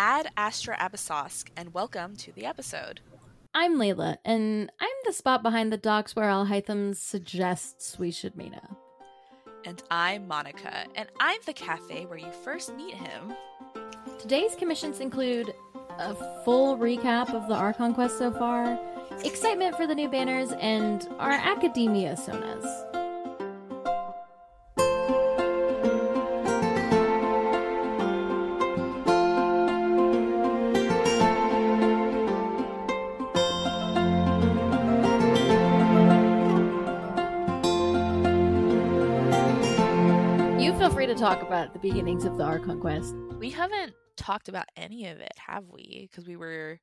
Ad Astra Abyssosque, and welcome to the episode. I'm Layla, and I'm the spot behind the docks where Alhaitham suggests we should meet up. And I'm Monica, and I'm the cafe where you first meet him. Today's commissions include a full recap of the Archon quest so far, excitement for the new banners, and our Akademiya Sonas. Talk about the beginnings of the Archon quest. We haven't talked about any of it, have we? Because we were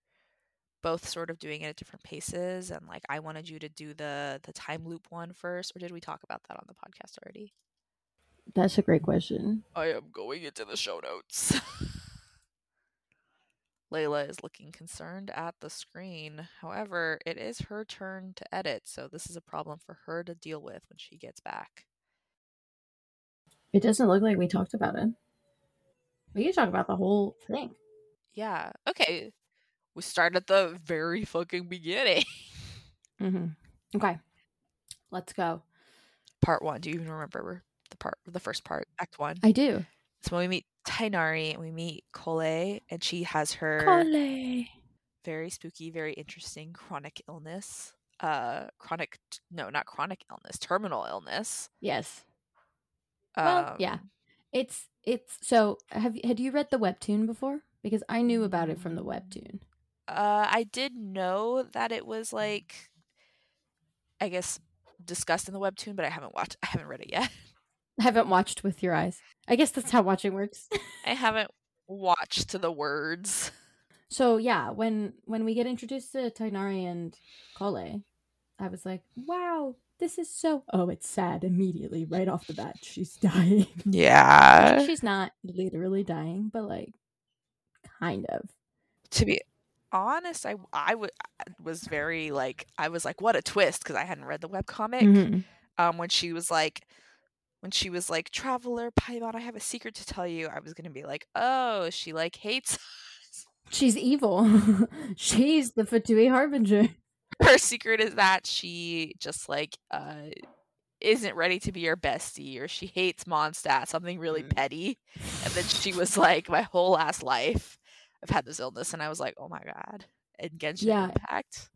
both sort of doing it at different paces, and like I wanted you to do the the time loop one first, or did we talk about that on the podcast already? That's a great question. I am going into the show notes. Layla is looking concerned at the screen. However, it is her turn to edit, so this is a problem for her to deal with when she gets back. It doesn't look like we talked about it. We can talk about the whole thing. Yeah. Okay. We start at the very fucking beginning. Mm-hmm. Okay, let's go. Part one. Do you even remember the part the first part? Act one. I do. It's when we meet Tighnari and we meet Collei and she has her Kale. very spooky, very interesting chronic illness. Uh chronic no, not chronic illness, terminal illness. Yes. Well, yeah. Um, It's it's so have had you read the webtoon before? Because I knew about it from the webtoon. Uh I did know that it was like I guess discussed in the webtoon, but I haven't watched I haven't read it yet. I haven't watched with your eyes. I guess that's how watching works. I haven't watched to the words. so yeah, when when we get introduced to Tighnari and Collei, I was like, wow, this is so oh, it's sad immediately right off the bat. She's dying. Yeah. mean, she's not literally dying, but like kind of. to be honest, I I w- was very like I was like what a twist because I hadn't read the webcomic. Mhm. Um when she was like when she was like traveler Paimon, I have a secret to tell you. I was going to be like, "Oh, she like hates us." She's evil. She's the Fatui Harbinger. Her secret is that she just like uh isn't ready to be your bestie or she hates Mondstadt, something really Mm. petty. And then she was like, My whole last life I've had this illness and I was like, Oh my god. And Genshin Yeah. Impact.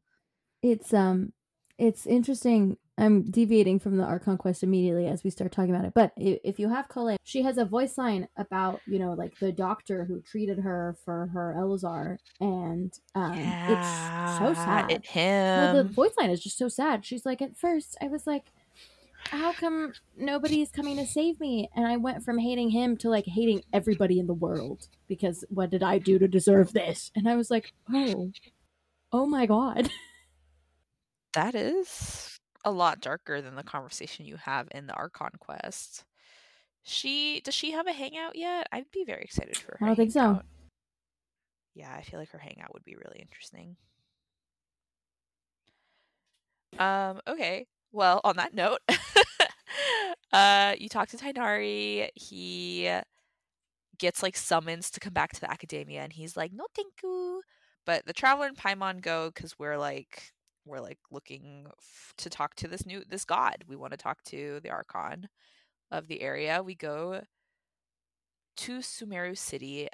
It's um it's interesting. I'm deviating from the Archon quest immediately as we start talking about it. But if you have Colette, she has a voice line about, you know, like the doctor who treated her for her Eleazar and um it's so sad. It well, the voice line is just so sad. She's like, at first, I was like, how come nobody's coming to save me? And I went from hating him to like hating everybody in the world because what did I do to deserve this? And I was like, oh, oh my god. that is a lot darker than the conversation you have in the Archon quest. She does she have a hangout yet? I'd be very excited for her. I don't think so. Yeah, I feel like her hangout would be really interesting. Um, okay. Well, on that note, uh you talk to Tighnari, he gets like summons to come back to the academia and he's like, "No, thank you." But the traveler and Paimon go cuz we're like we're like looking f- to talk to this new this god. We want to talk to the archon of the area. We go to Sumeru City.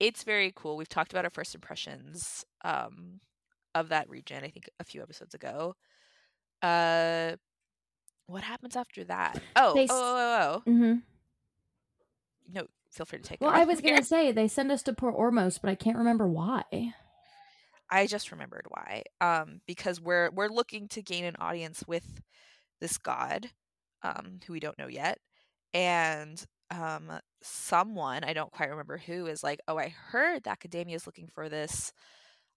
It's very cool. We've talked about our first impressions um, of that region. I think a few episodes ago. Uh, what happens after that? Oh, They oh, s- oh, oh, Mm-hmm. no. Feel free to take. Well, I was here. gonna say they send us to Port Ormos, but I can't remember why. I just remembered why. Um, because we're we're looking to gain an audience with this god, um, who we don't know yet, and um, someone I don't quite remember who is like, oh, I heard the academia is looking for this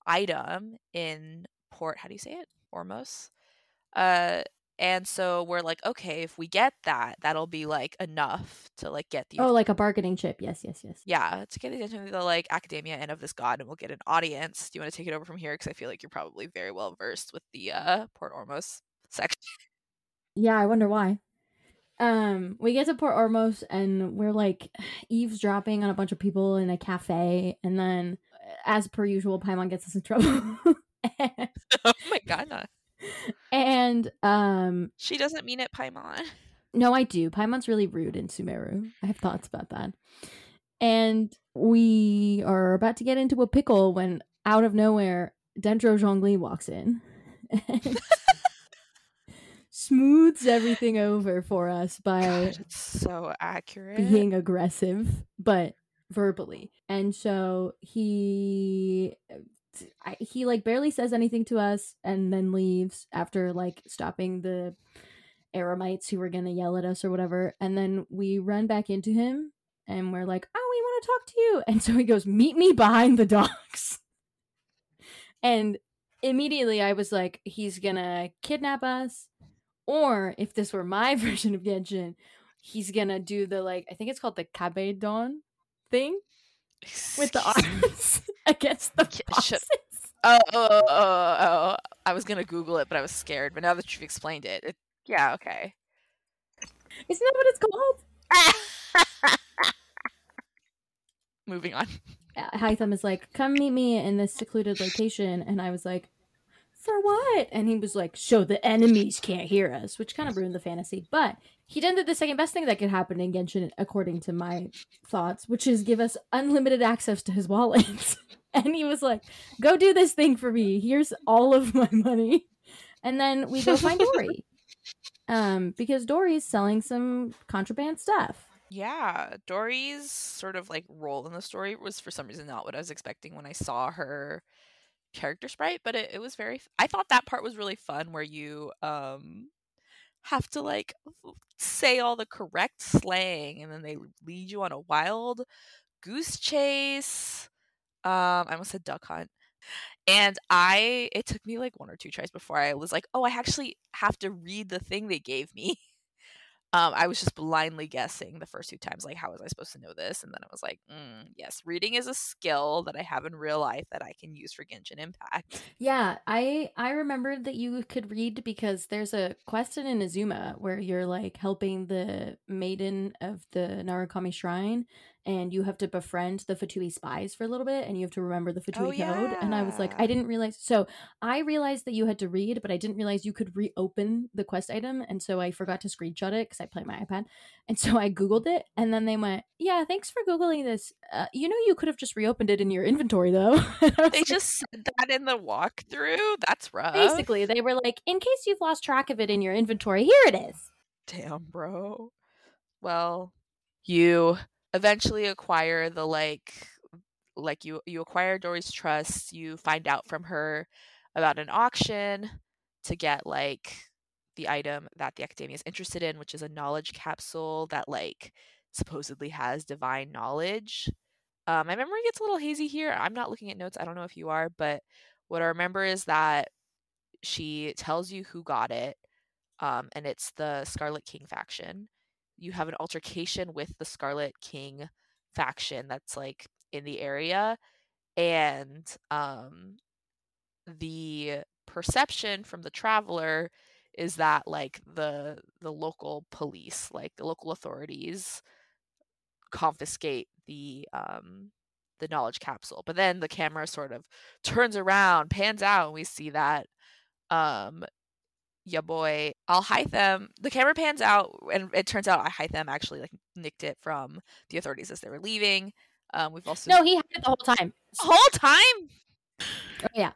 item in Port. How do you say it? Ormos. Uh, and so we're like, okay, if we get that, that'll be like enough to like get the Oh, like a bargaining chip. Yes, yes, yes. yeah to get the attention the like academia and of this god and we'll get an audience do you want to take it over from here because i feel like you're probably very well versed with the uh port ormos section Yeah, I wonder why. um, we get to Port Ormos and we're like eavesdropping on a bunch of people in a cafe, and then, as per usual, Paimon gets us in trouble. oh my god. And um, she doesn't mean it, Paimon. no, I do. Paimon's really rude in Sumeru. I have thoughts about that. And we are about to get into a pickle when out of nowhere, Dendro Zhongli walks in. smooths everything over for us by God, it's so accurate. being aggressive, but verbally. And so he I- he like barely says anything to us and then leaves after like stopping the Eremites who were gonna yell at us or whatever. And then we run back into him and we're like, "Oh, we want to talk to you." And so he goes, "Meet me behind the docks." and immediately I was like, "He's gonna kidnap us." Or if this were my version of Genshin, he's gonna do the like I think it's called the Kabe Don thing with the arms against the bosses. Oh, oh, oh, oh, oh. I was gonna Google it, but I was scared. But now that you've explained it, it yeah, okay. Isn't that what it's called? Moving on. Uh, Haitham is like, "Come meet me in this secluded location," and I was like, "For what?" And he was like, "So the enemies can't hear us," which kind of ruined the fantasy. But he then did the second best thing that could happen in Genshin, according to my thoughts, which is give us unlimited access to his wallet. and he was like, "Go do this thing for me. Here's all of my money." And then we go find Dori, um, because Dori's selling some contraband stuff. Yeah, Dori's sort of like role in the story was for some reason not what I was expecting when I saw her character sprite, but it, it was very I thought that part was really fun where you um have to like say all the correct slang and then they lead you on a wild goose chase. Um I almost said duck hunt. And I it took me like one or two tries before I was like, "Oh, I actually have to read the thing they gave me." um, I was just blindly guessing the first two times, like, how was I supposed to know this? And then I was like, mm, yes, reading is a skill that I have in real life that I can use for Genshin Impact. Yeah, I I remembered that you could read because there's a quest in Inazuma where you're like helping the maiden of the Narukami Shrine, and you have to befriend the Fatui spies for a little bit, and you have to remember the Fatui Oh, code. And I was like, I didn't realize. So I realized that you had to read, but I didn't realize you could reopen the quest item, and so I forgot to screenshot it because I play my iPad, and so I googled it, and then they went, "Yeah, thanks for googling this. Uh, you know, you could have just reopened it in your inventory though." And I was They like, just said that in the walkthrough. That's rough. Basically, they were like, in case you've lost track of it in your inventory, here it is. Damn, bro. Well, you eventually acquire the like like you you acquire Dori's trust, you find out from her about an auction to get like the item that the academia is interested in, which is a knowledge capsule that like supposedly has divine knowledge. Um, my memory gets a little hazy here. I'm not looking at notes. I don't know if you are, but what I remember is that she tells you who got it, um, and it's the Scarlet King faction. You have an altercation with the Scarlet King faction that's like in the area, and um, the perception from the traveler is that like the the local police, like the local authorities, confiscate the um the knowledge capsule. But then the camera sort of turns around, pans out, and we see that um ya boy Alhaitham the camera pans out and it turns out Alhaitham actually like nicked it from the authorities as they were leaving. Um we've also No, he had it the whole time. The whole time Oh, yeah.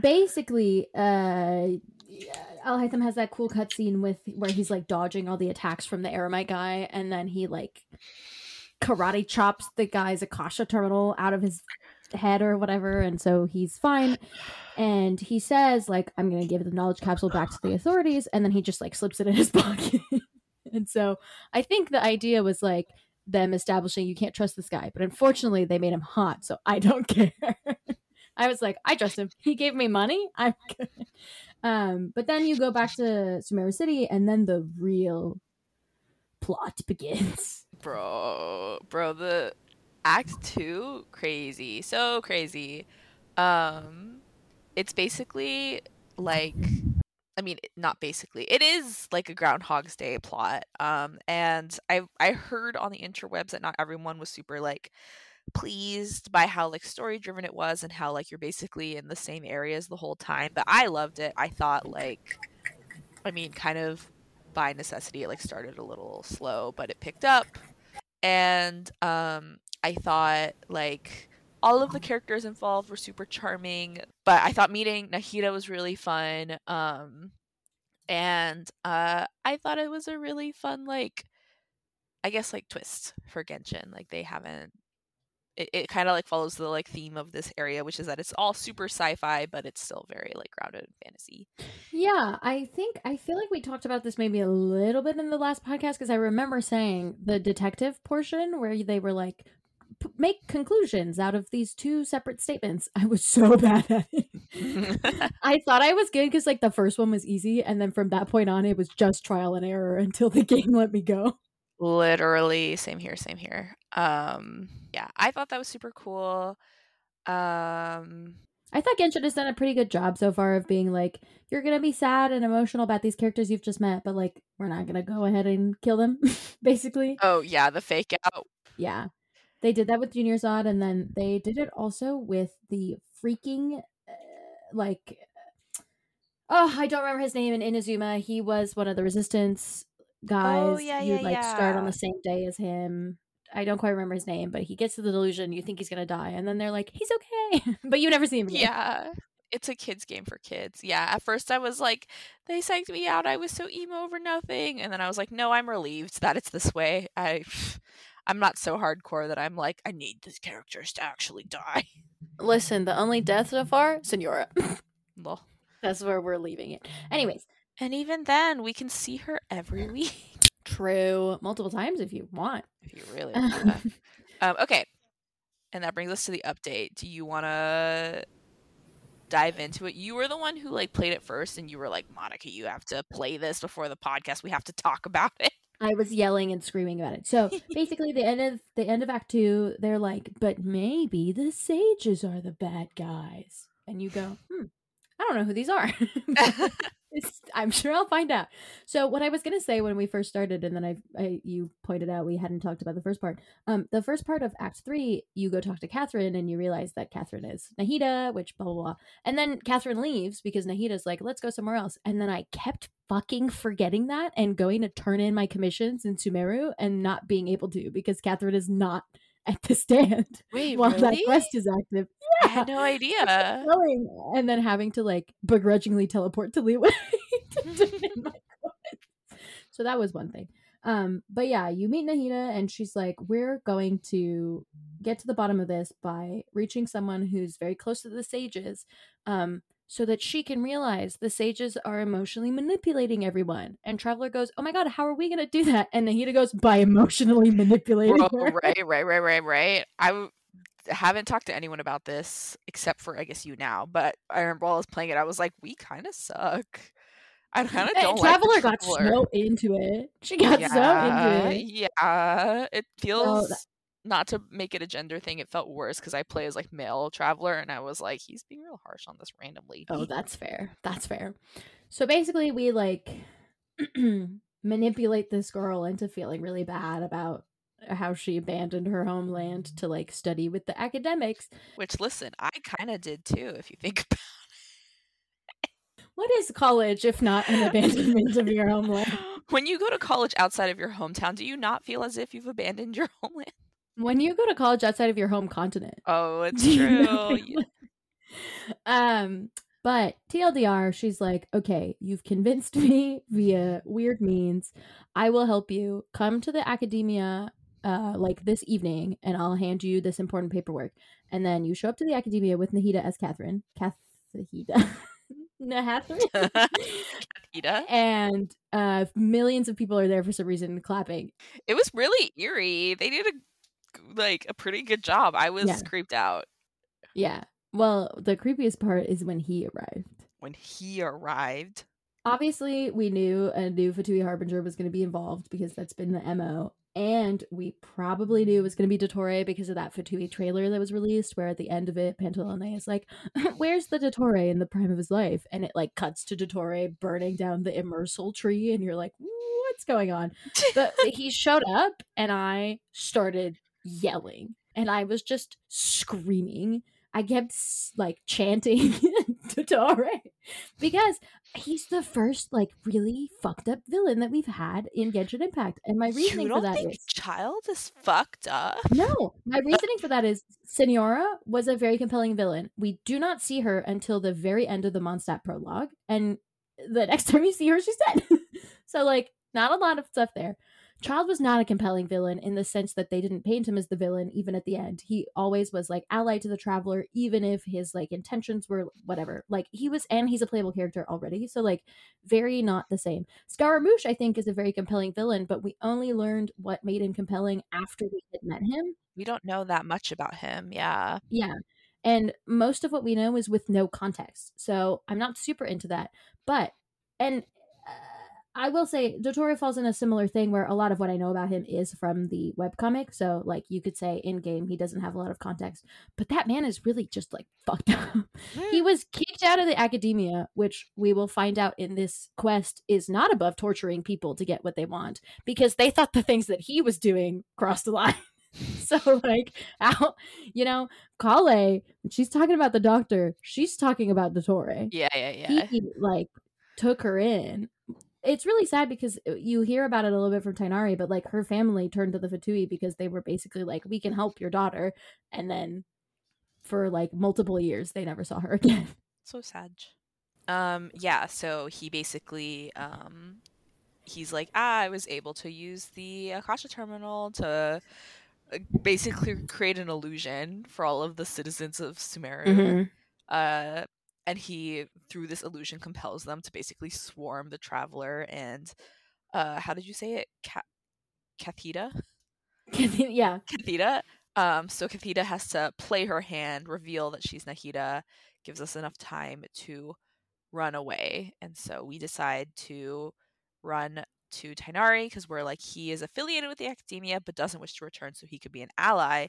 Basically, uh, Alhaitham has that cool cutscene with where he's like dodging all the attacks from the Aramite guy, and then he like karate chops the guy's Akasha terminal out of his head or whatever, and so he's fine. And he says, like, I'm gonna give the knowledge capsule back to the authorities, and then he just like slips it in his pocket. and so I think the idea was like them establishing you can't trust this guy, but unfortunately they made him hot, so I don't care. I was like, I trust him. He gave me money. I'm good. Um, but then you go back to Sumeru City, and then the real plot begins. bro bro the act 2 crazy so crazy um it's basically like I mean, not basically. It is like a Groundhog's Day plot. Um, and I I heard on the interwebs that not everyone was super like pleased by how like story driven it was and how like you're basically in the same areas the whole time. But I loved it. I thought like, I mean, kind of by necessity, it like started a little slow, but it picked up. And um, I thought like all of the characters involved were super charming but i thought meeting nahida was really fun um and uh i thought it was a really fun like i guess like twist for genshin like they haven't it, it kind of like follows the like theme of this area which is that it's all super sci-fi but it's still very like grounded in fantasy. Yeah i think i feel like we talked about this maybe a little bit in the last podcast because i remember saying the detective portion where they were like p- make conclusions out of these two separate statements. I was so bad at it. I thought I was good because like the first one was easy, and then from that point on, it was just trial and error until the game let me go. Literally, same here, same here. Um, yeah, I thought that was super cool. Um, I thought Genshin has done a pretty good job so far of being like, you're gonna be sad and emotional about these characters you've just met, but like, we're not gonna go ahead and kill them, basically. Oh yeah, the fake out. Yeah, they did that with Junior Zod, and then they did it also with the freaking uh, like. Oh, I don't remember his name in Inazuma. He was one of the resistance guys. Oh, yeah, you yeah, like start on the same day as him. I don't quite remember his name, but he gets to the delusion. You think he's gonna die, and then they're like, "He's okay," but you never see him again. Yeah. It's a kids game for kids. Yeah. At first I was like, they psyched me out. I was so emo over nothing. And then I was like, no, I'm relieved that it's this way. I I'm not so hardcore that I'm like, I need these characters to actually die. Listen, the only death so far, Signora. Well, That's where we're leaving it. Anyways, and even then we can see her every week. true. Multiple times if you want. if you really want that. Um, okay. And that brings us to the update. Do you wanna dive into it? You were the one who like played it first and you were like, Monica, you have to play this before the podcast. We have to talk about it. I was yelling and screaming about it. So basically, the end of the end of Act Two, they're like, "But maybe the sages are the bad guys," and you go, "Hmm, I don't know who these are." I'm sure I'll find out. So what I was gonna say when we first started, and then I, I you pointed out we hadn't talked about the first part. Um, the first part of Act Three, you go talk to Catherine, and you realize that Catherine is Nahida, which blah blah blah. And then Catherine leaves because Nahida's like, let's go somewhere else. And then I kept fucking forgetting that and going to turn in my commissions in Sumeru and not being able to because Catherine is not at the stand Wait, while that quest is active. I had no idea. Going and then having to like begrudgingly teleport to Leeway to turn in my quest. So that was one thing. Um, but yeah, you meet Nahida and she's like, We're going to get to the bottom of this by reaching someone who's very close to the sages, um, so that she can realize the sages are emotionally manipulating everyone. And Traveler goes, Oh my god, how are we gonna do that? And Nahida goes, By emotionally manipulating Bro, right, right, right, right, right. I haven't talked to anyone about this except for I guess you now. But I remember while I was playing it, I was like, we kind of suck. I kind of don't Traveler like got so into it. She got so yeah, into it. yeah. It feels that- not to make it a gender thing. It felt worse because I play as like male traveler, and I was like, he's being real harsh on this random oh, lady. Oh, that's fair. That's fair. So basically, we like manipulate this girl into feeling really bad about how she abandoned her homeland to like study with the academics. Which, listen, I kind of did too. If you think about it. What is college if not an abandonment of your homeland? when you go to college outside of your hometown, do you not feel as if you've abandoned your homeland? When you go to college outside of your home continent. Oh, it's Do you true. Yeah. um but TLDR, she's like, okay, you've convinced me via weird means. I will help you. Come to the academia uh like this evening and I'll hand you this important paperwork. And then you show up to the academia with Nahida as Catherine. Cathahida. Nahathree. Ida. and uh millions of people are there for some reason clapping. It was really eerie. They did a like a pretty good job. I was Yeah. creeped out Yeah. Well, the creepiest part is when he arrived. when he arrived. obviously we knew a new Fatui Harbinger was going to be involved because that's been the MO. And we probably knew it was going to be Dottore because of that Fatui trailer that was released, where at the end of it, Pantalone is like, "Where's the Dottore in the prime of his life?" And it like cuts to Dottore burning down the Irminsul tree, and you're like, "What's going on?" But he showed up, and I started yelling, and I was just screaming. I kept like chanting Dottore because he's the first like really fucked up villain that we've had in Genshin Impact. And my reasoning for that is child is fucked up. no, my reasoning for that is Signora was a very compelling villain. We do not see her until the very end of the Mondstadt prologue, and the next time you see her, she's dead. so like, not a lot of stuff there. Child was not a compelling villain in the sense that they didn't paint him as the villain even at the end. He always was like allied to the traveler even if his like intentions were whatever. Like he was and he's a playable character already. So like very not the same. Scaramouche I think is a very compelling villain, but we only learned what made him compelling after we had met him. We don't know that much about him. Yeah. Yeah. And most of what we know is with no context. So I'm not super into that. But and I will say Dottore falls in a similar thing where a lot of what I know about him is from the webcomic. So, like, you could say in game, he doesn't have a lot of context, but that man is really just like fucked up. he mm. was kicked out of the academia, which we will find out in this quest is not above torturing people to get what they want because they thought the things that he was doing crossed the line. so like how you know collei when she's talking about the doctor she's talking about Dottore Yeah, yeah, yeah. he like took her in. It's really sad because uh, you hear about it a little bit from Tighnari, but like her family turned to the Fatui because they were basically like, "We can help your daughter," and then for like multiple years they never saw her again. So sad. Um, yeah, so he basically um he's like, ah, I was able to use the Akasha terminal to uh, basically create an illusion for all of the citizens of Sumeru. Mm-hmm. Uh and he through this illusion compels them to basically swarm the traveler and uh how did you say it? Ca- Cathita? yeah, Kathita. Um, so Kathita has to play her hand, reveal that she's Nahida, gives us enough time to run away. And so we decide to run to Tighnari because we're like, he is affiliated with the academia but doesn't wish to return so he could be an ally.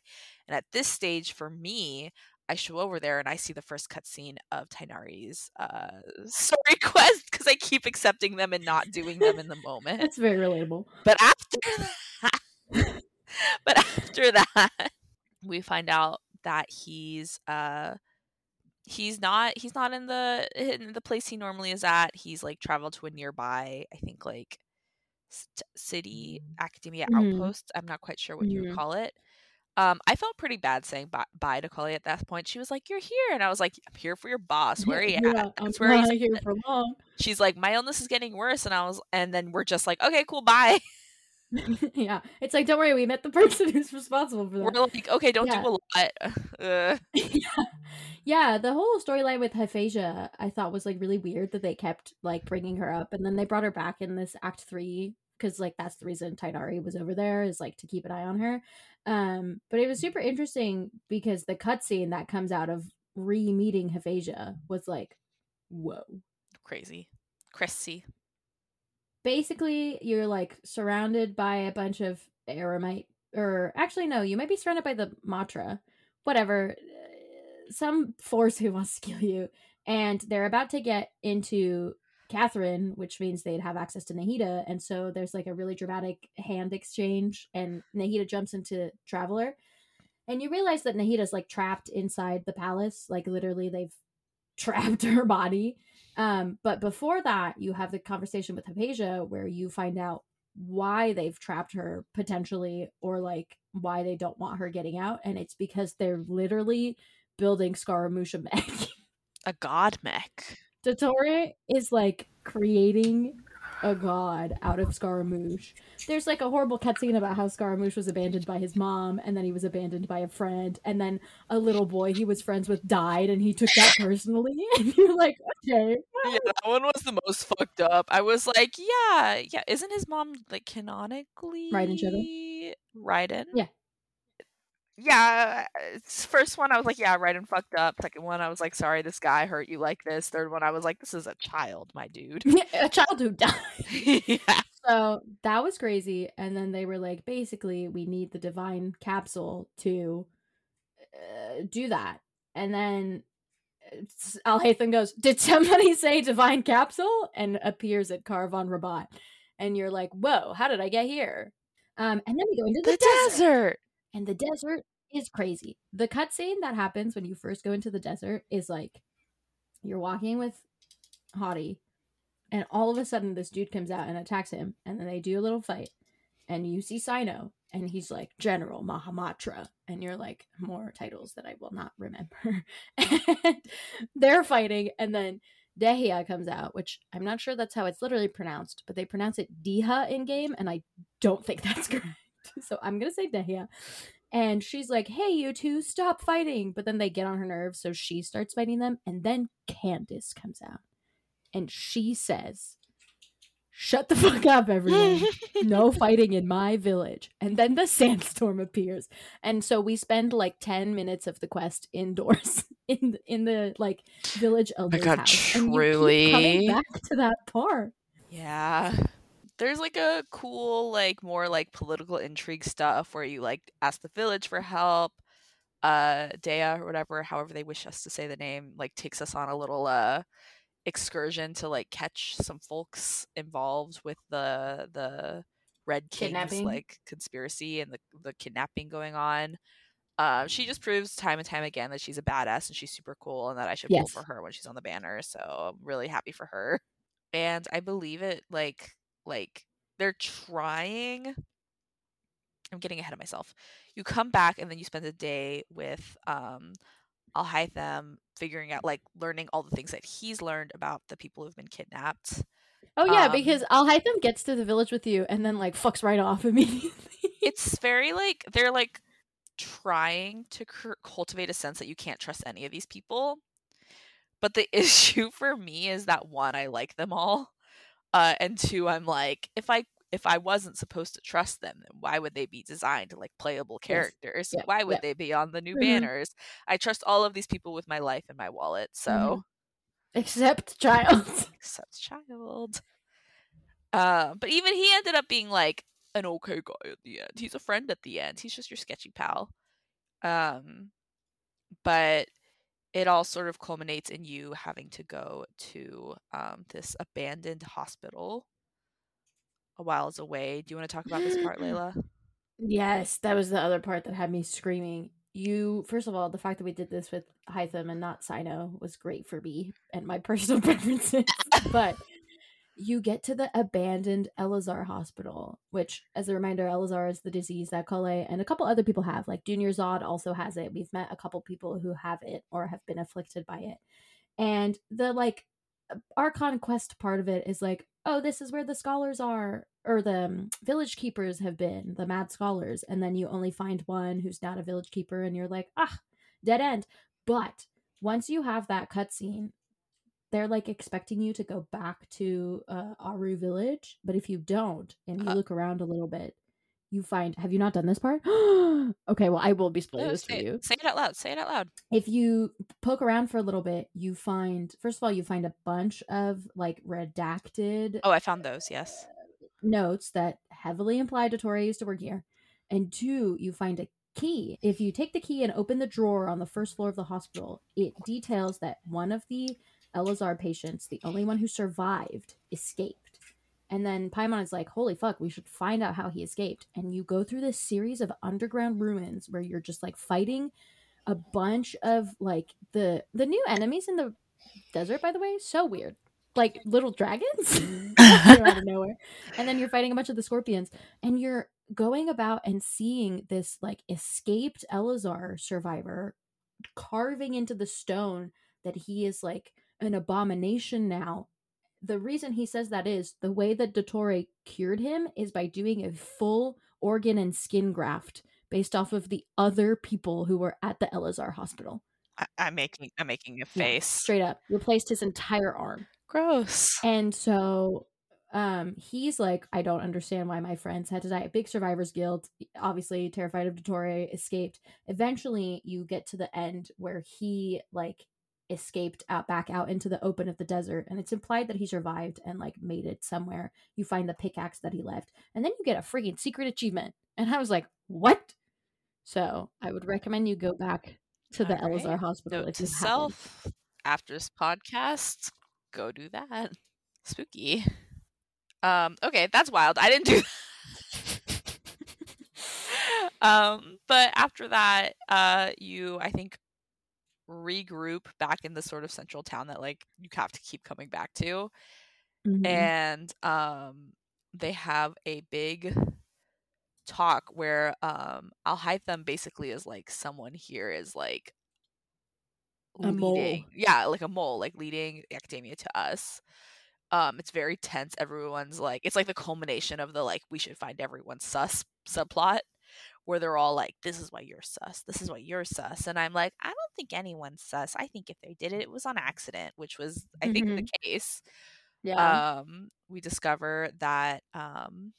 And at this stage, for me, I show over there and I see the first cutscene of Tighnari's uh, story quest because I keep accepting them and not doing them in the moment. that's very relatable. But after that, but after that, we find out that he's uh he's not he's not in the in the place he normally is at. He's like traveled to a nearby, I think like st- city academia Mhm. outpost. I'm not quite sure what you would Mhm. call it. Um, I felt pretty bad saying bye, bye to Collei at that point. She was like, "You're here," and I was like, "I'm here for your boss. Where are you yeah, at?" I'm That's where he's not here for long. she's like, my illness is getting worse, and I was, and then we're just like, okay, cool, bye. yeah, it's like don't worry, we met the person who's responsible for that. We're like, okay, don't Yeah. do a lot. Uh, yeah. yeah, the whole storyline with Hypatia I thought was like really weird that they kept like bringing her up and then they brought her back in this act 3 cuz like that's the reason Tighnari was over there is like to keep an eye on her. Um but it was super interesting because the cutscene that comes out of re-meeting Hypatia was like whoa. crazy, crazy. Basically, you're like surrounded by a bunch of Eremite or actually no, you might be surrounded by the Matra. Whatever. Some force who wants to kill you and they're about to get into Catherine, which means they'd have access to Nahida, and so there's like a really dramatic hand exchange, and Nahida jumps into Traveler, and you realize that Nahida's like trapped inside the palace, like literally they've trapped her body. Um, but before that, you have the conversation with Hypatia where you find out why they've trapped her potentially, or like why they don't want her getting out, and it's because they're literally building Scaramuccia mech. A god mech. Dottore is like creating a god out of Scaramouche. There's like a horrible cutscene about how Scaramouche was abandoned by his mom, and then he was abandoned by a friend, and then a little boy he was friends with died, and he took that personally. And you're like, okay, Yeah, that one was the most fucked up. I was like, yeah, yeah. Isn't his mom like canonically Raiden? Raiden? Yeah. Yeah, it's- first one I was like, yeah, right and fucked up. Second one I was like, sorry, this guy hurt you like this. Third one I was like, this is a child, my dude. a child who died. yeah. So that was crazy. And then they were like, basically, we need the divine capsule to uh, do that. And then Alhaitham goes, Did somebody say divine capsule? And appears at Caravan Ribat. And you're like, Whoa, how did I get here? Um, and then we go into the, The desert. desert. And the desert is crazy. The cutscene that happens when you first go into the desert is like you're walking with Hottie, and all of a sudden this dude comes out and attacks him, and then they do a little fight, and you see Cyno, and he's like General Mahamatra, and you're like more titles that I will not remember. and they're fighting, and then Dehya comes out, which I'm not sure that's how it's literally pronounced, but they pronounce it Diha in game, and I don't think that's correct. So I'm gonna say Dehya. And she's like, hey, you two, stop fighting. But then they get on her nerves, so she starts fighting them. And then Candace comes out and she says, Shut the fuck up, everyone. no fighting in my village. And then the sandstorm appears. And so we spend like 10 minutes of the quest indoors in in the like village elder's God, house. And you keep coming back to that part. Yeah. There's like a cool, like more like political intrigue stuff where you like ask the village for help. Uh Dea or whatever, however they wish us to say the name, like takes us on a little uh excursion to like catch some folks involved with the the Red King's Kidnapping? like conspiracy and the the kidnapping going on. Uh, she just proves time and time again that she's a badass and she's super cool and that I should Yes. pull for her when she's on the banner. So I'm really happy for her. And I believe it like like they're trying I'm getting ahead of myself. You come back and then you spend a day with um Alhaitham figuring out like learning all the things that he's learned about the people who've been kidnapped. Oh yeah, Um, because Al Haytham gets to the village with you and then like fucks right off immediately. It's very like they're like trying to cur- cultivate a sense that you can't trust any of these people. But the issue for me is that one, I like them all, uh, and two, I'm like, if I if I wasn't supposed to trust them, then why would they be designed like playable Yes. characters? Yeah, Why would yeah. they be on the new Mhm. banners? I trust all of these people with my life and my wallet, so Mhm. Except child. except child. Uh, but even he ended up being like an okay guy at the end. He's a friend at the end. He's just your sketchy pal. Um, but it all sort of culminates in you having to go to um, this abandoned hospital a whiles away. Do you want to talk about this part, Layla? Yes, that was the other part that had me screaming. You, first of all, the fact that we did this with Haitham and not Cyno was great for me and my personal preferences. but you get to the abandoned Eleazar hospital, which, as a reminder, Eleazar is the disease that Collei and a couple other people have. Like Junior Zod also has it. We've met a couple people who have it or have been afflicted by it. And the like Archon quest part of it is like, oh, this is where the scholars are, or the um, village keepers have been, the mad scholars. And then you only find one who's not a village keeper, and you're like, ah, dead end. But once you have that cutscene, they're like expecting you to go back to uh, Aaru village. But if you don't, and you Uh. look around a little bit, you find, have you not done this part? okay, well, I will be spoiling No, this for say, you say it out loud. Say it out loud. if you poke around for a little bit, you find first of all you find a bunch of like redacted Oh, I found those. Yes. notes that heavily imply Dottore used to work here, and two, you find a key. If you take the key and open the drawer on the first floor of the hospital, it details that one of the Eleazar patients, the only one who survived, escaped. And then Paimon is like, holy fuck, we should find out how he escaped. And you go through this series of underground ruins where you're just like fighting a bunch of like the the new enemies in the desert, by the way, so weird. Like little dragons out of nowhere. And then you're fighting a bunch of the scorpions, and you're going about and seeing this like escaped Eleazar survivor carving into the stone that he is like an abomination now. The reason he says that is the way that Dottore cured him is by doing a full organ and skin graft based off of the other people who were at the Eleazar hospital. I, I'm making. I'm making a Yeah, face. straight up. Replaced his entire arm. Gross. And so um he's like, I don't understand why my friends had to die. Big survivors guild, obviously terrified of Dottore, escaped. Eventually you get to the end where he like escaped out back out into the open of the desert and it's implied that he survived and like made it somewhere you find the pickaxe that he left and then you get a freaking secret achievement and i was like what so i would recommend you go back to the All right. eleazar hospital Note to haven't. self after this podcast, go do that. Spooky. Um, okay, that's wild. I didn't do um, but after that, uh, you I think regroup back in the sort of central town that like you have to keep coming back to. Mhm. and um they have a big talk where um Alhaitham basically is like someone here is like A mole. yeah like a mole like leading academia to us um it's very tense everyone's like it's like the culmination of the like we should find everyone sus subplot where they're all like this is why you're sus this is why you're sus and i'm like i don't think anyone's sus i think if they did it it was on accident which was i think the case. Yeah. Um we discover that um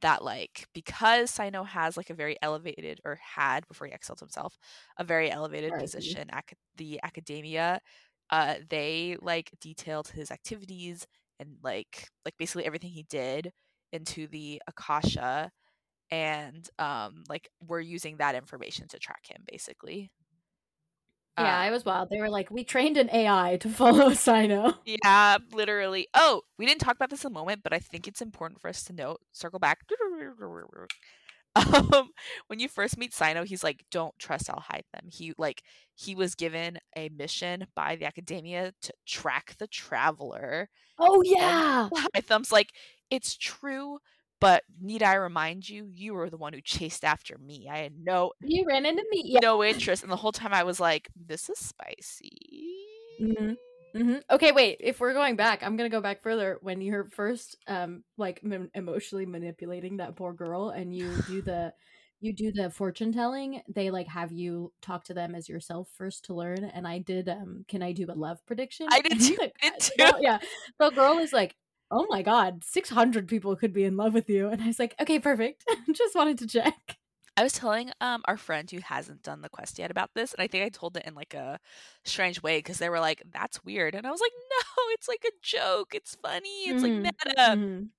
that like because Cyno has like a very elevated or had before he exiled himself a very elevated R.I.P. position at the academia uh they like detailed his activities and like like basically everything he did into the akasha and um like we're using that information to track him basically yeah Uh, i was wild they were like we trained an ai to follow cyno Yeah, literally. Oh, we didn't talk about this a moment, but I think it's important for us to note. Circle back. Um, when you first meet Cyno, he's like, "Don't trust Alhaitham." He like he was given a mission by the academia to track the traveler. oh yeah Haitham's like, "It's true, but need I remind you? You were the one who chased after me. I had no you ran into me yeah no interest." And the whole time I was like, "This is spicy." Mhm. hmm Okay, wait. If we're going back, I'm gonna go back further. When you're first, um, like m- emotionally manipulating that poor girl, and you do the, you do the fortune telling. They like have you talk to them as yourself first to learn. And I did. Um, can I do a love prediction? I did too, I did too. yeah, the girl is like, "Oh my god, six hundred people could be in love with you," and I was like, "Okay, perfect." Just wanted to check. I was telling um our friend who hasn't done the quest yet about this, and I think I told it in like a strange way because they were like, "That's weird," and I was like, "No, it's like a joke. It's funny. It's Mhm, like meta." Mhm.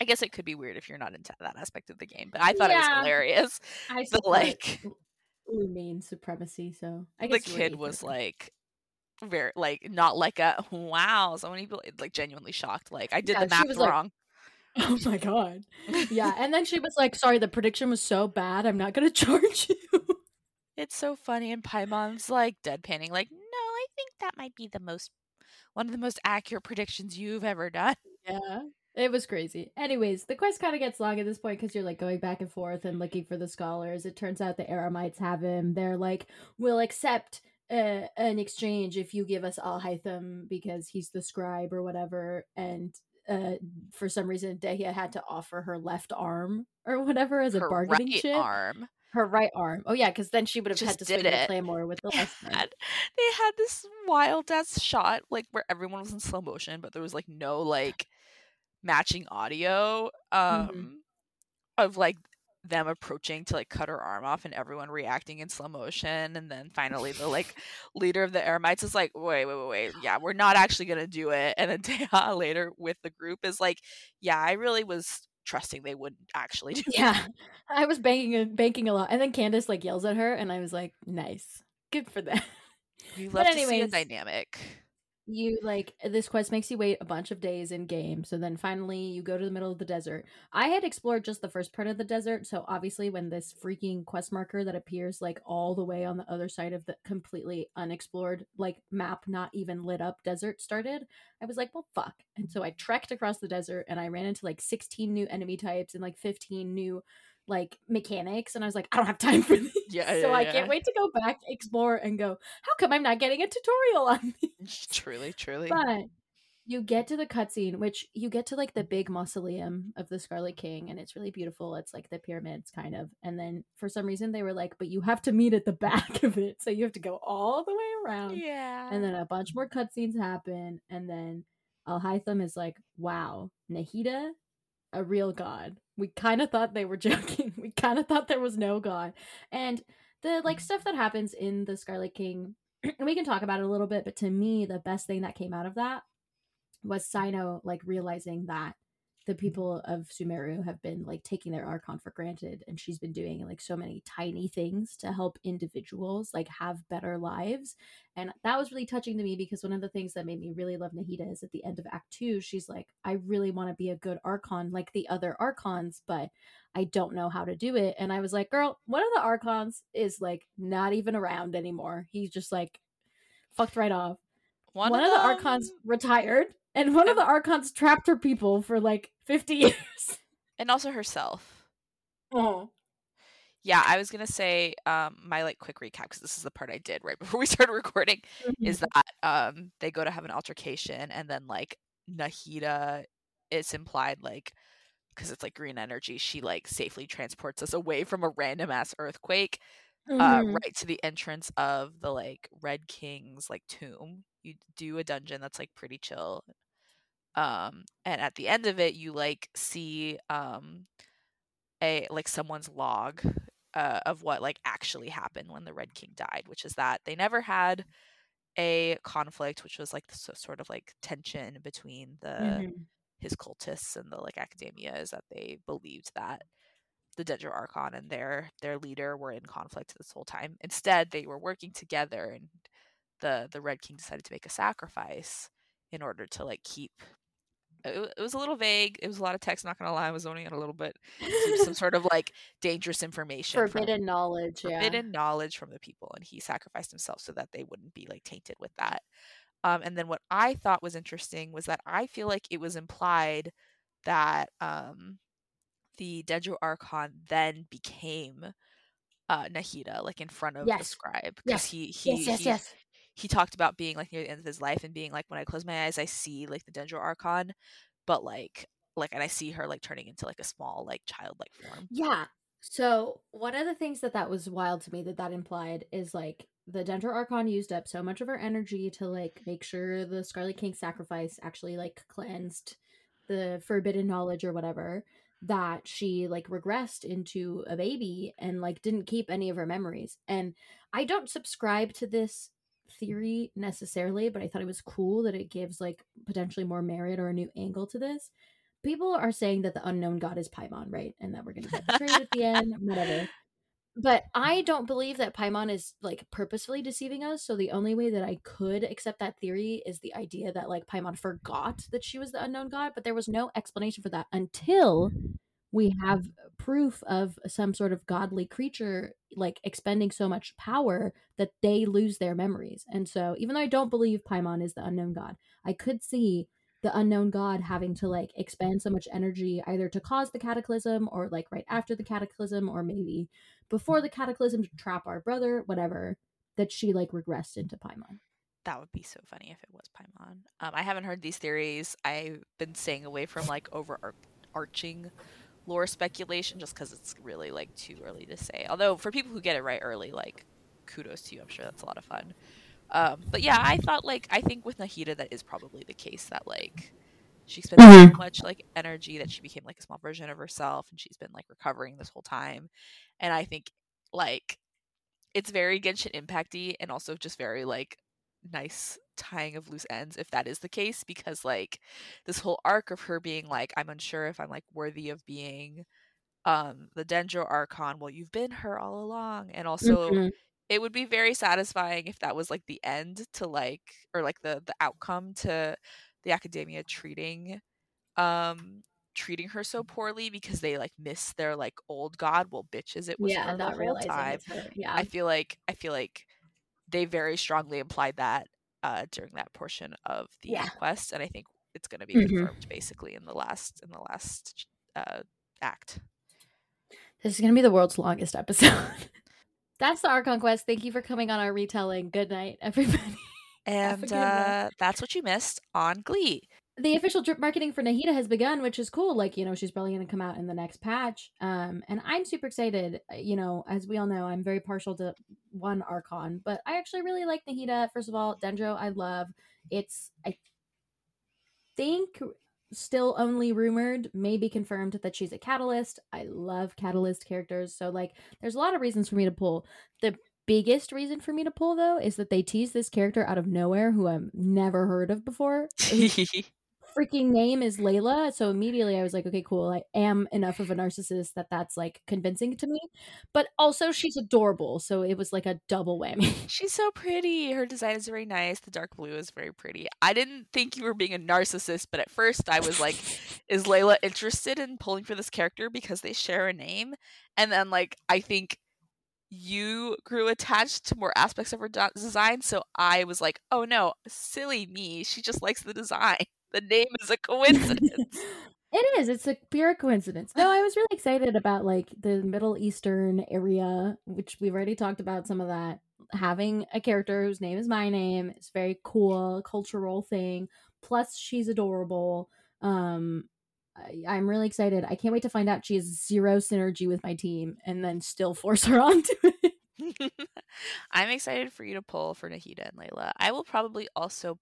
I guess it could be weird if you're not into that aspect of the game, but I thought it was hilarious. I The support like Lumine supremacy, so I the guess were kid was like very like not like a wow. So many people like genuinely shocked. Like I did Yeah, the math was like, wrong. Oh my god. Yeah, and then she was like, "Sorry, the prediction was so bad. I'm not going to charge you." It's so funny, and Paimon's like deadpanning, like, "No, I think that might be the most one of the most accurate predictions you've ever done." yeah. It was crazy. Anyways, the quest kind of gets long at this point because you're like going back and forth and looking for the scholars. It turns out the Eremites have him. They're like, "We'll accept uh, an exchange if you give us Alhaitham because he's the scribe or whatever." And uh, for some reason, Dehya had to offer her left arm or whatever as a bargaining right chip. arm. Her right arm. Oh yeah, because then she would have Just had to swing the claymore with the left arm. had, they had this wild ass shot, like where everyone was in slow motion, but there was like no like matching audio um Mhm. of like them approaching to like cut her arm off and everyone reacting in slow motion and then finally the like leader of the Eremites is like wait wait wait wait yeah we're not actually gonna do it and then Dehya later with the group is like yeah I really was trusting they wouldn't actually do it. Yeah, I was banking and banking a lot, and then Candace like yells at her, and I was like, "Nice, good for that." we But love to see a dynamic you like this quest makes you wait a bunch of days in game, so then finally you go to the middle of the desert. I had explored just the first part of the desert, so obviously when this freaking quest marker that appears like all the way on the other side of the completely unexplored like map, not even lit up desert started, I was like, "Well, fuck!" And so I trekked across the desert, and I ran into like sixteen new enemy types and like fifteen new like mechanics and I was like, I don't have time for these. Yeah, so I yeah. can't wait to go back, explore, and go, how come I'm not getting a tutorial on these? truly truly But you get to the cutscene, which you get to like the big mausoleum of the Scarlet King, and it's really beautiful. It's like the pyramids, kind of. And then for some reason they were like, but you have to meet at the back of it. So you have to go all the way around. yeah And then a bunch more cutscenes happen, and then Alhaitham is like, "Wow, Nahida, a real god." We kind of thought they were joking. We kind of thought there was no god, and the like stuff that happens in the Scarlet King we can talk about it a little bit, but to me, the best thing that came out of that was Cyno like realizing that the mm-hmm. people of Sumeru have been like taking their archon for granted and she's been doing like so many tiny things to help individuals like have better lives and that was really touching to me because one of the things that made me really love Nahida is at the end of act 2 she's like I really want to be a good archon like the other archons but I don't know how to do it and I was like girl one of the archons is like not even around anymore. He's just like fucked right off. One, one of, of the archons retired and one of the archons trapped her people for like 50 years. And also herself. Oh. Yeah, I was gonna say um, my like quick recap because this is the part I did right before we started recording. Mm-hmm. Is that um, they go to have an altercation and then like Nahida, it's implied like because it's like green energy, she like safely transports us away from a random ass earthquake, uh, mm-hmm. uh, right to the entrance of the like Red King's like tomb. You do a dungeon that's like pretty chill, um and at the end of it you like see um a like someone's log uh, of what like actually happened when the red king died which is that they never had a conflict which was like the sort of like tension between the mm-hmm. his cultists and the like Akademiya is that they believed that the Dendro Archon and their their leader were in conflict this whole time. Instead, they were working together, and the the Red King decided to make a sacrifice in order to like keep it, it was a little vague. It was a lot of text. Not gonna lie, I was zoning out a little bit. Some, some sort of like dangerous information, forbidden knowledge, yeah. forbidden knowledge from the people, and he sacrificed himself so that they wouldn't be like tainted with that. Um, and then what I thought was interesting was that I feel like it was implied that um, the Dendro Archon then became uh, Nahida, like in front of yes. the scribe, because yes. he he yes, he, yes he talked about being like near the end of his life and being like when I close my eyes I see like the Dendro Archon, but like like and I see her like turning into like a small like childlike form. Yeah. So one of the things that that was wild to me that that implied is like the Dendro Archon used up so much of her energy to like make sure the Scarlet King sacrifice actually like cleansed the forbidden knowledge or whatever that she like regressed into a baby and like didn't keep any of her memories. And I don't subscribe to this theory necessarily, but I thought it was cool that it gives like potentially more merit or a new angle to this. People are saying that the unknown god is Paimon, right? And that we're going to get betrayed at the end, whatever. But I don't believe that Paimon is like purposefully deceiving us. So the only way that I could accept that theory is the idea that like Paimon forgot that she was the unknown god, but there was no explanation for that until we have proof of some sort of godly creature like expending so much power that they lose their memories. And so, even though I don't believe Paimon is the unknown god, I could see the unknown god having to like expend so much energy either to cause the cataclysm or like right after the cataclysm or maybe before the cataclysm to trap our brother, whatever, that she like regressed into Paimon. That would be so funny if it was Paimon. Um, I haven't heard these theories. I've been staying away from like overarching lore speculation just because it's really like too early to say. Although for people who get it right early, like kudos to you. I'm sure that's a lot of fun. Um, but yeah, I thought like I think with Nahida that is probably the case that like she spent mm-hmm. so much like energy that she became like a small version of herself and she's been like recovering this whole time. And I think like it's very Genshin Impacty and also just very like nice tying of loose ends if that is the case because like this whole arc of her being like i'm unsure if i'm like worthy of being um the dendro archon well you've been her all along. And also mm-hmm. it would be very satisfying if that was like the end to like or like the the outcome to the Akademiya treating um treating her so poorly because they like miss their like old god. Well bitches it was yeah, her the whole time. yeah i feel like i feel like they very strongly implied that uh, during that portion of the yeah. quest, and I think it's going to be mm-hmm. confirmed basically in the last in the last uh, act. This is going to be the world's longest episode. that's the Archon quest. Thank you for coming on our retelling. Good night, everybody. And uh, that's what you missed on Glee the official drip marketing for Nahida has begun, which is cool. Like, you know, she's probably going to come out in the next patch. Um, and I'm super excited. Uh, you know, as we all know, I'm very partial to one Archon, but I actually really like Nahida. First of all, Dendro, I love. It's, I think, still only rumored, maybe confirmed that she's a catalyst. I love catalyst characters. So, like, there's a lot of reasons for me to pull. The biggest reason for me to pull though is that they tease this character out of nowhere who I've never heard of before. freaking name is Layla. So immediately I was like, okay, cool. I am enough of a narcissist that that's like convincing to me. But also she's adorable. So it was like a double whammy. She's so pretty. Her design is very nice. The dark blue is very pretty. I didn't think you were being a narcissist, but at first I was like, is Layla interested in pulling for this character because they share a name? And then like I think you grew attached to more aspects of her design so i was like oh no silly me she just likes the design the name is a coincidence. it is. It's a pure coincidence. No, I was really excited about like the Middle Eastern area, which we've already talked about some of that. Having a character whose name is my name is very cool, cultural thing. Plus, she's adorable. Um, I, am really excited. I can't wait to find out she has zero synergy with my team and then still force her onto it. I'm excited for you to pull for Nahida and Layla. I will probably also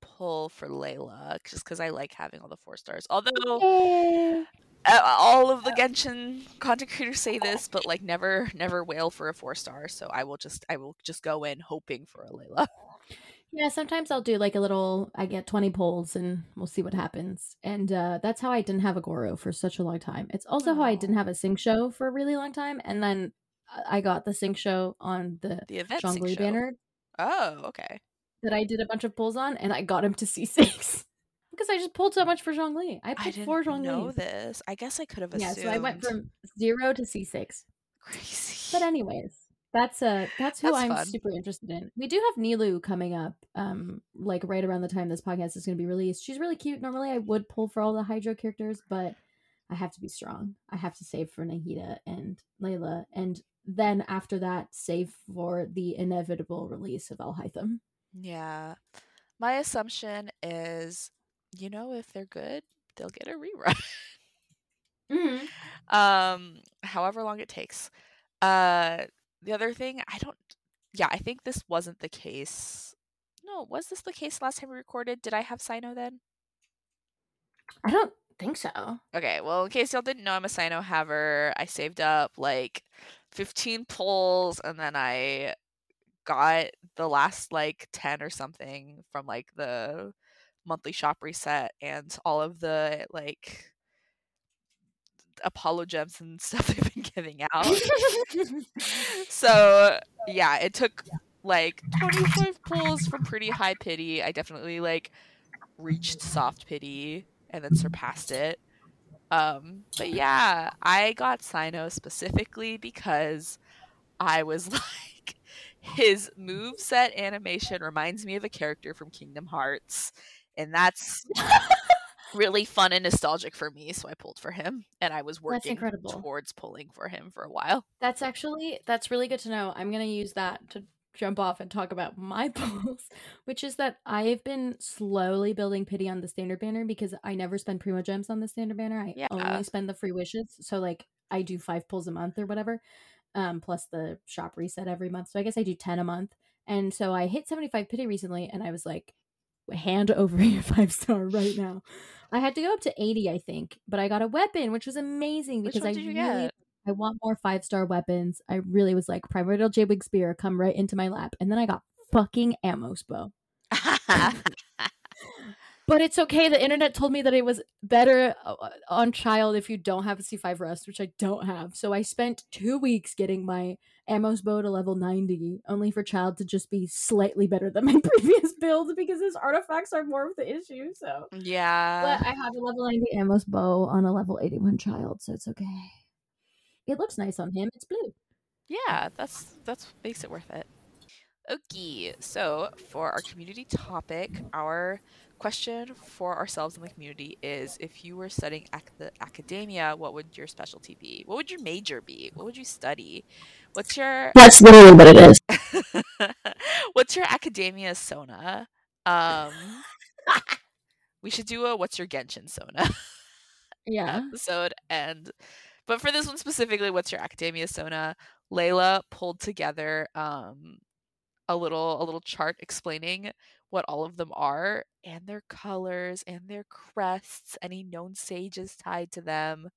pull for Layla just because I like having all the four stars. Although all of the Genshin content creators say this, but like never, never wail for a four star. So I will just, I will just go in hoping for a Layla. Yeah, sometimes I'll do like a little. I get twenty polls and we'll see what happens. And uh, that's how I didn't have a Goro for such a long time. It's also how I didn't have a Xingqiu for a really long time. And then I got the Xingqiu on the the event Zhongli banner. Oh, okay that I did a bunch of pulls on, and I got him to C6 because I just pulled so much for Zhongli. I pulled I four Zhongli. know this. I guess I could have assumed. Yeah, so I went from zero to C6. Crazy. But anyways, that's uh that's who that's I'm fun. super interested in. We do have Nilou coming up, um, like right around the time this podcast is going to be released. She's really cute. Normally, I would pull for all the Hydro characters, but I have to be strong. I have to save for Nahida and Layla, and then after that, save for the inevitable release of Alhaitham. Yeah. My assumption is, you know, if they're good, they'll get a rerun. mm-hmm. Um, however long it takes. Uh, the other thing, I don't. Yeah, I think this wasn't the case. No, was this the case last time we recorded? Did I have Cyno then? I don't think so. Okay, well, in case y'all didn't know, I'm a Cyno haver. I saved up like 15 pulls and then I got the last like 10 or something from like the monthly shop reset and all of the like Apollo gems and stuff they've been giving out. so yeah, it took like 25 pulls from pretty high pity. I definitely like reached soft pity and then surpassed it. Um, but yeah, I got Cyno specifically because I was like, his move set animation reminds me of a character from Kingdom Hearts, and that's really fun and nostalgic for me. So I pulled for him, and I was working towards pulling for him for a while. That's actually that's really good to know. I'm gonna use that to jump off and talk about my pulls, which is that I've been slowly building pity on the standard banner because I never spend primo gems on the standard banner. I yeah. only spend the free wishes. So like I do five pulls a month or whatever um, plus the shop reset every month. So I guess I do 10 a month. And so I hit 75 pity recently and I was like, hand over your five star right now. I had to go up to 80, I think, but I got a weapon, which was amazing because I really get? I want more five star weapons. I really was like primordial J-Wing spear come right into my lap. And then I got fucking Amos bow. But it's okay. The internet told me that it was better uh, on Childe if you don't have a C5 rust, which I don't have. So I spent two weeks getting my Amos bow to level 90, only for Childe to just be slightly better than my previous build because his artifacts are more of the issue. So yeah, but I have a level 90 Amos bow on a level 81 Childe, so it's okay. It looks nice on him. It's blue. Yeah, that's that's makes it worth it. Okay, so for our community topic, our question for ourselves in the community is if you were studying ac- the Akademiya, what would your specialty be? What would your major be? What would you study? What's your That's literally what it is. What's your Akademiya sona? Um we should do a what's your Genshin sona? yeah. episode and but for this one specifically, what's your Akademiya sona? Layla pulled together um a little a little chart explaining what all of them are and their colors and their crests, any known sages tied to them.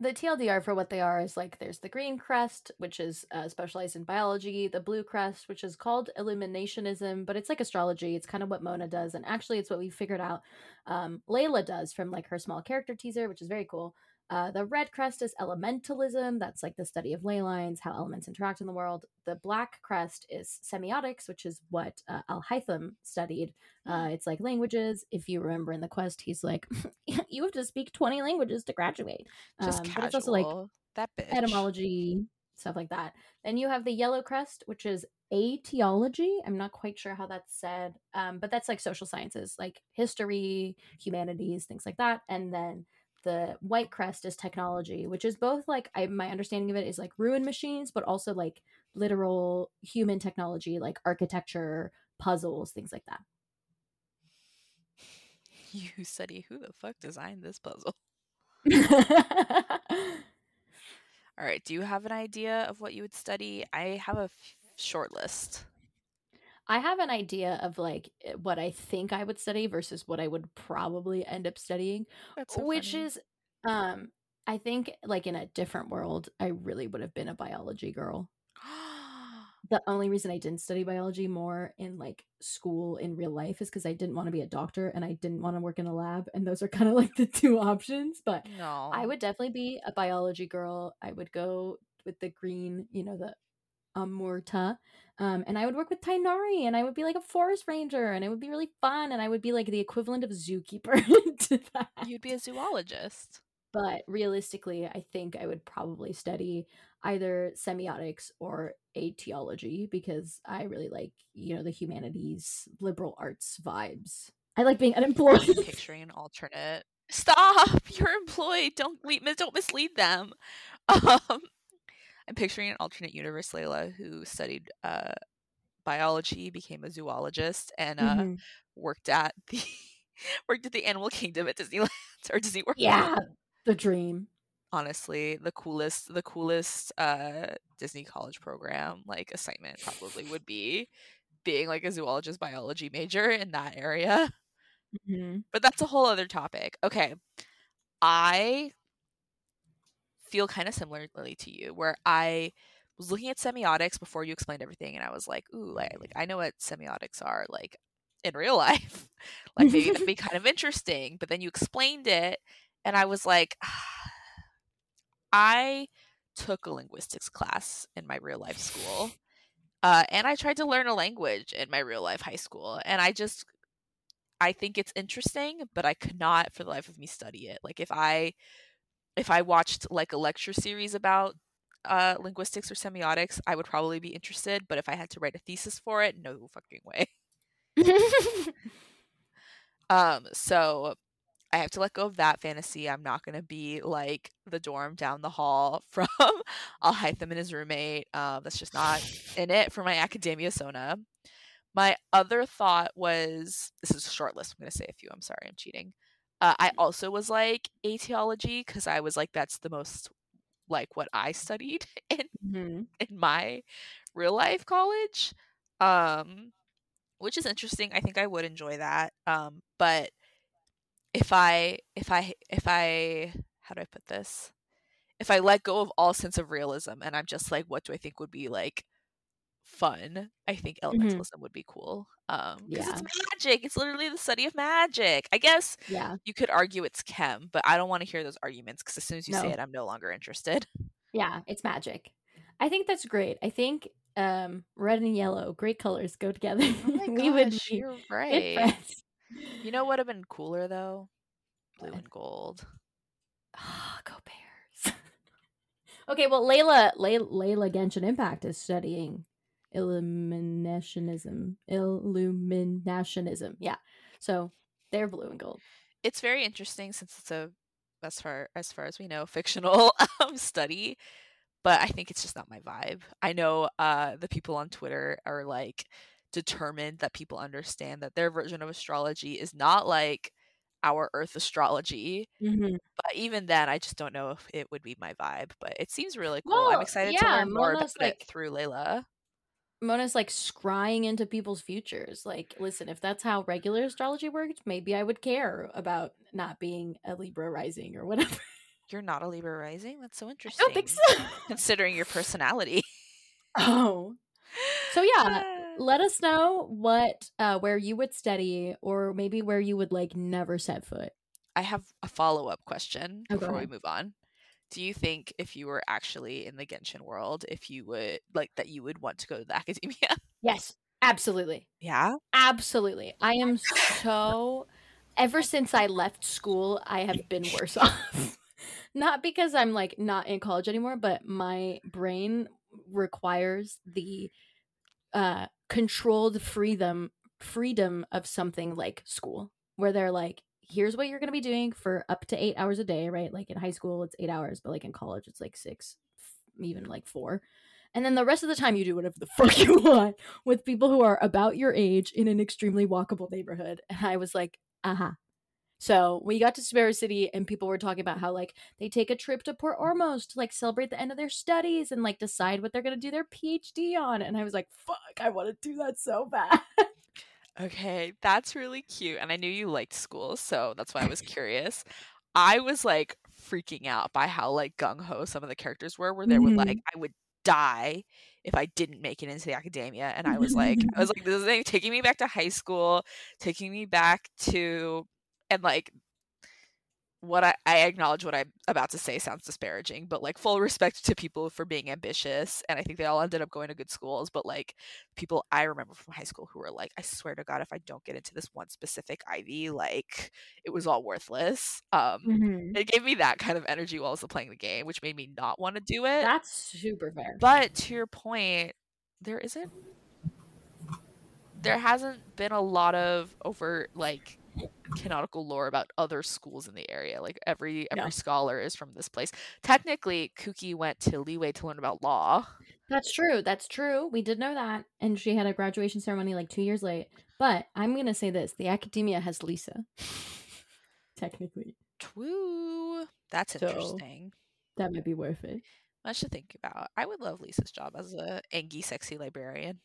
the TLDR for what they are is like there's the green crest, which is uh, specialized in biology, the blue crest, which is called illuminationism, but it's like astrology. It's kind of what Mona does, and actually, it's what we figured out. Um, Layla does from like her small character teaser, which is very cool. Uh, the red crest is elementalism. That's like the study of ley lines, how elements interact in the world. The black crest is semiotics, which is what uh, Alhaitham studied. Uh, it's like languages. If you remember in the quest, he's like, you have to speak 20 languages to graduate. Just Um, casual. but it's also like that bitch. etymology, stuff like that. Then you have the yellow crest, which is etiology. I'm not quite sure how that's said, um, but that's like social sciences, like history, humanities, things like that. And then the white crest is technology, which is both like I, my understanding of it is like ruin machines, but also like literal human technology, like architecture, puzzles, things like that. You study who the fuck designed this puzzle? All right. Do you have an idea of what you would study? I have a f- short list. I have an idea of like eh, what I think I would study versus what I would probably end up studying, so which funny. is um I think like in a different world I really would have been a biology girl. The only reason I didn't study biology more in like school in real life is cuz I didn't want to be a doctor and I didn't want to work in a lab and those are kind of like the two options, but no. I would definitely be a biology girl. I would go with the green, you know, the Amurta. Um, and I would work with Tighnari and I would be like a forest ranger and it would be really fun and I would be like the equivalent of zookeeper to that. You'd be a zoologist. But realistically, I think I would probably study either semiotics or etiology because I really like, you know, the humanities, liberal arts vibes. I like being unemployed. I'm picturing an alternate. Stop! You're employed. Don't lead, don't mislead them. Um, I'm picturing an alternate universe Layla who studied uh, biology, became a zoologist, and uh, Mhm. worked at the worked at the Animal Kingdom at Disneyland or Disney World. Yeah, the dream. honestly, the coolest the coolest uh, Disney college program like assignment probably would be being like a zoologist biology major in that area. Mhm. But that's a whole other topic. Okay. I feel kind of similarly to you where I was looking at semiotics before you explained everything and I was like, ooh, like, like I know what semiotics are like in real life. like maybe that'd be kind of interesting. But then you explained it and I was like, I took a linguistics class in my real life school. Uh, and I tried to learn a language in my real life high school. And I just I think it's interesting, but I could not for the life of me study it. Like if I if I watched like a lecture series about uh linguistics or semiotics, I would probably be interested, but if I had to write a thesis for it, no fucking way. Um so I have to let go of that fantasy. I'm not going to be like the dorm down the hall from Alhaitham and his roommate. Um, that's just not in it for my Akademiya sona. My other thought was this is a short list. I'm going to say a few. I'm sorry, I'm cheating. Uh, I also was like etiology because I was like that's the most like what I studied in Mhm. in my real life college, um, which is interesting. I think I would enjoy that. Um, but if I if I if I how do I put this? If I let go of all sense of realism and I'm just like, what do I think would be like fun? I think elementalism would be cool. Um, because it's magic. It's literally the study of magic. I guess Yeah. you could argue it's chem, but I don't want to hear those arguments because as soon as you say it, I'm no longer interested. Yeah, it's magic. I think that's great. I think um red and yellow, great colors go together. Oh my we would be you're right. friends. You know what would have been cooler though? Blue and gold. Ah, go Bears. okay, well Layla Lay- Layla Genshin Impact is studying illuminationism. Illuminationism. Yeah. So they're blue and gold. it's very interesting since it's a as far as far as we know fictional um, study but i think it's just not my vibe i know uh the people on twitter are like determined that people understand that their version of astrology is not like our earth astrology Mm-hmm. but even then i just don't know if it would be my vibe but it seems really cool i'm Well, excited to learn more Mona's, about like- it through layla Mona's like scrying into people's futures. Like, listen, if that's how regular astrology worked, maybe I would care about not being a Libra rising or whatever. You're not a Libra rising? That's so interesting. I don't think so. Considering your personality. oh. So yeah, Ah. let us know what uh where you would study or maybe where you would like never set foot. I have a follow up question Oh, go before we move on. Do you think if you were actually in the Genshin world, if you would like that you would want to go to the Akademiya? Yes, absolutely. Yeah. Absolutely. I am so ever since I left school, I have been worse off. not because I'm like not in college anymore, but my brain requires the uh controlled freedom freedom of something like school where they're like here's what you're going to be doing for up to 8 hours a day, right? Like in high school it's 8 hours, but like in college it's like 6 even like 4. And then the rest of the time you do whatever the fuck you want with people who are about your age in an extremely walkable neighborhood. And I was like, aha. So we got to Sparrow City and people were talking about how like they take a trip to Port Ormos to like celebrate the end of their studies and like decide what they're gonna do their PhD on. And I was like, fuck, I want to do that so bad. Okay, that's really cute. And I knew you liked school, so that's why I was curious. I was like freaking out by how like gung ho some of the characters were, where they were like, mm-hmm. I would die if I didn't make it into the Akademiya. And I was like, I was like, this is like, taking me back to high school, taking me back to, and like, what I, I acknowledge what I'm about to say sounds disparaging, but like full respect to people for being ambitious. And I think they all ended up going to good schools. But like people I remember from high school who were like, I swear to God, if I don't get into this one specific Ivy, like it was all worthless. Um, Mhm. it gave me that kind of energy while I was playing the game, which made me not want to do it. That's super fair. But to your point, there isn't there hasn't been a lot of overt like canonical lore about other schools in the area. Like every every No. scholar is from this place. Technically, Kuki went to Liyue to learn about law. That's true. That's true. We did know that. And she had a graduation ceremony like two years late. But I'm going to say this the Akademiya has Lisa. Technically. Twoo. That's So- interesting. That might be worth it. Much to think about. I would love Lisa's job as a angy sexy librarian.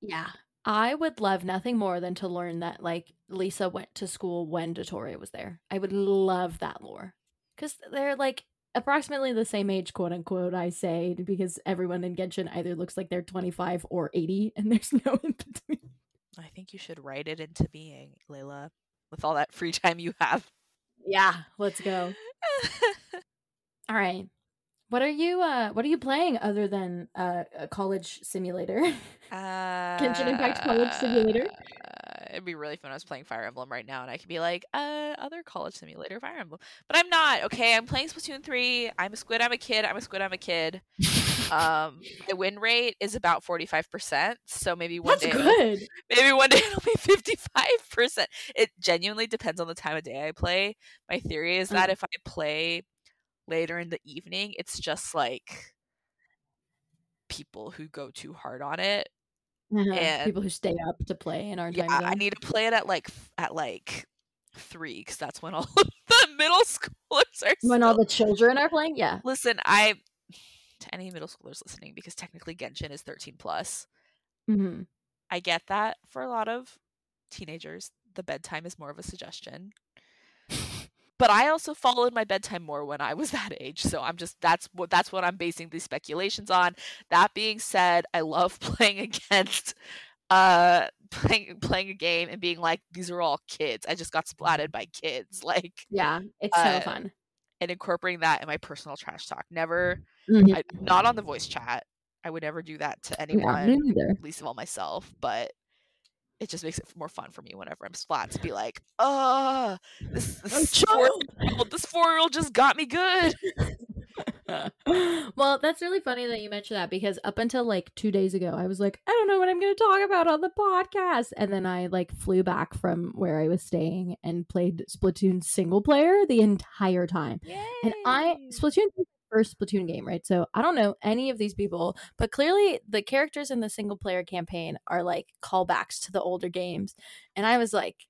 Yeah. I would love nothing more than to learn that like Lisa went to school when Dottore was there. I would love that lore. Cuz they're like approximately the same age, quote unquote, I say, because everyone in Genshin either looks like they're 25 or 80 and there's no in between. I think you should write it into being, Layla, with all that free time you have. Yeah, let's go. All right. What are you uh what are you playing other than uh a college simulator? Uh, Genshin Impact College Simulator? uh, it'd be really fun. I was playing Fire Emblem right now, and I could be like, uh, other college simulator, Fire Emblem. But I'm not. Okay, I'm playing Splatoon three. I'm a squid. I'm a kid. I'm a squid. I'm a kid. Um, my win rate is about forty five percent. So maybe one That's day, good. maybe one day it'll be fifty five percent. It genuinely depends on the time of day I play. My theory is that Mm. if I play later in the evening, it's just like people who go too hard on it Uh-huh. And- People who stay up to play in our yeah, time I need to play it at like at like three because that's when all of the middle schoolers are. when all the children are playing, yeah. listen, I to any middle schoolers listening because technically Genshin is thirteen plus. hmm I get that for a lot of teenagers, the bedtime is more of a suggestion. But I also followed my bedtime more when I was that age, so I'm just that's what that's what I'm basing these speculations on. That being said, I love playing against uh playing playing a game and being like these are all kids. I just got splatted by kids like Yeah, it's so Uh, fun. and incorporating that in my personal trash talk. Never Mhm. I, not on the voice chat. I would never do that to anyone neither. least of all myself, but it just makes it more fun for me whenever I'm splat to be like, uh this this four-year-old this four year old just got me good. well, that's really funny that you mentioned that because up until like two days ago, I was like, I don't know what I'm going to talk about on the podcast. And then I like flew back from where I was staying and played Splatoon single player the entire time. And I Splatoon first Splatoon game, right? So I don't know any of these people, but clearly the characters in the single player campaign are like callbacks to the older games. And I was like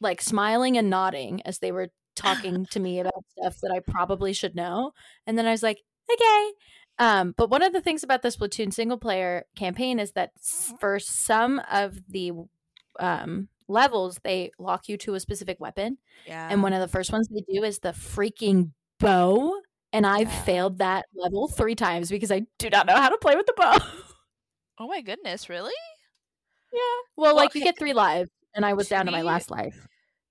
like smiling and nodding as they were talking to me about stuff that I probably should know. And then I was like, okay. Um, but one of the things about the Splatoon single player campaign is that for some of the um levels they lock you to a specific weapon yeah. and one of the first ones they do is the freaking bow, and I've Yeah. failed that level three times because I do not know how to play with the bow. Oh my goodness, really? yeah. Well, Well, like you get three lives, and I was To down to my last life.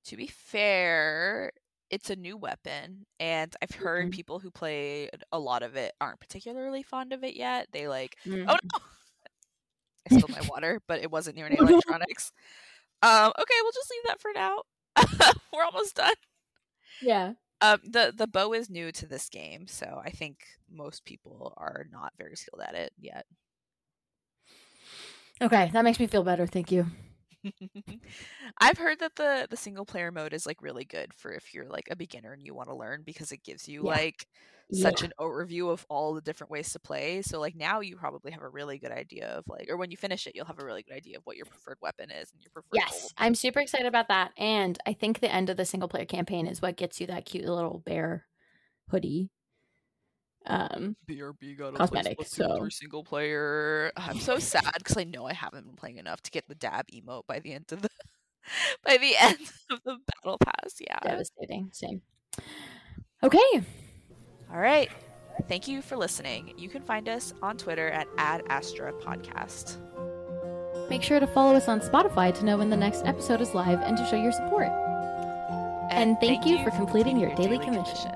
To be fair, it's a new weapon, and I've heard Mhm. people who play a lot of it aren't particularly fond of it yet. They like, Mhm. oh no, I spilled my water, but it wasn't near any electronics. Um, okay, we'll just leave that for now. We're almost done. Yeah. Um, the the bow is new to this game, so I think most people are not very skilled at it yet. Okay, that makes me feel better. Thank you. I've heard that the the single player mode is like really good for if you're like a beginner and you want to learn because it gives you Yeah. like such Yeah. an overview of all the different ways to play. So like now you probably have a really good idea of like or when you finish it you'll have a really good idea of what your preferred weapon is and your preferred. Yes, I'm super excited about that. And I think the end of the single player campaign is what gets you that cute little bear hoodie. Um, BRB got a Cosmetic, place plus two, so- single player. I'm so sad because I know I haven't been playing enough to get the dab emote by the end of the by the end of the battle pass. Yeah. devastating. Same. Okay. All right. Thank you for listening. You can find us on Twitter at Ad Astra Podcast. Make sure to follow us on Spotify to know when the next episode is live and to show your support. And thank you for completing your daily commission.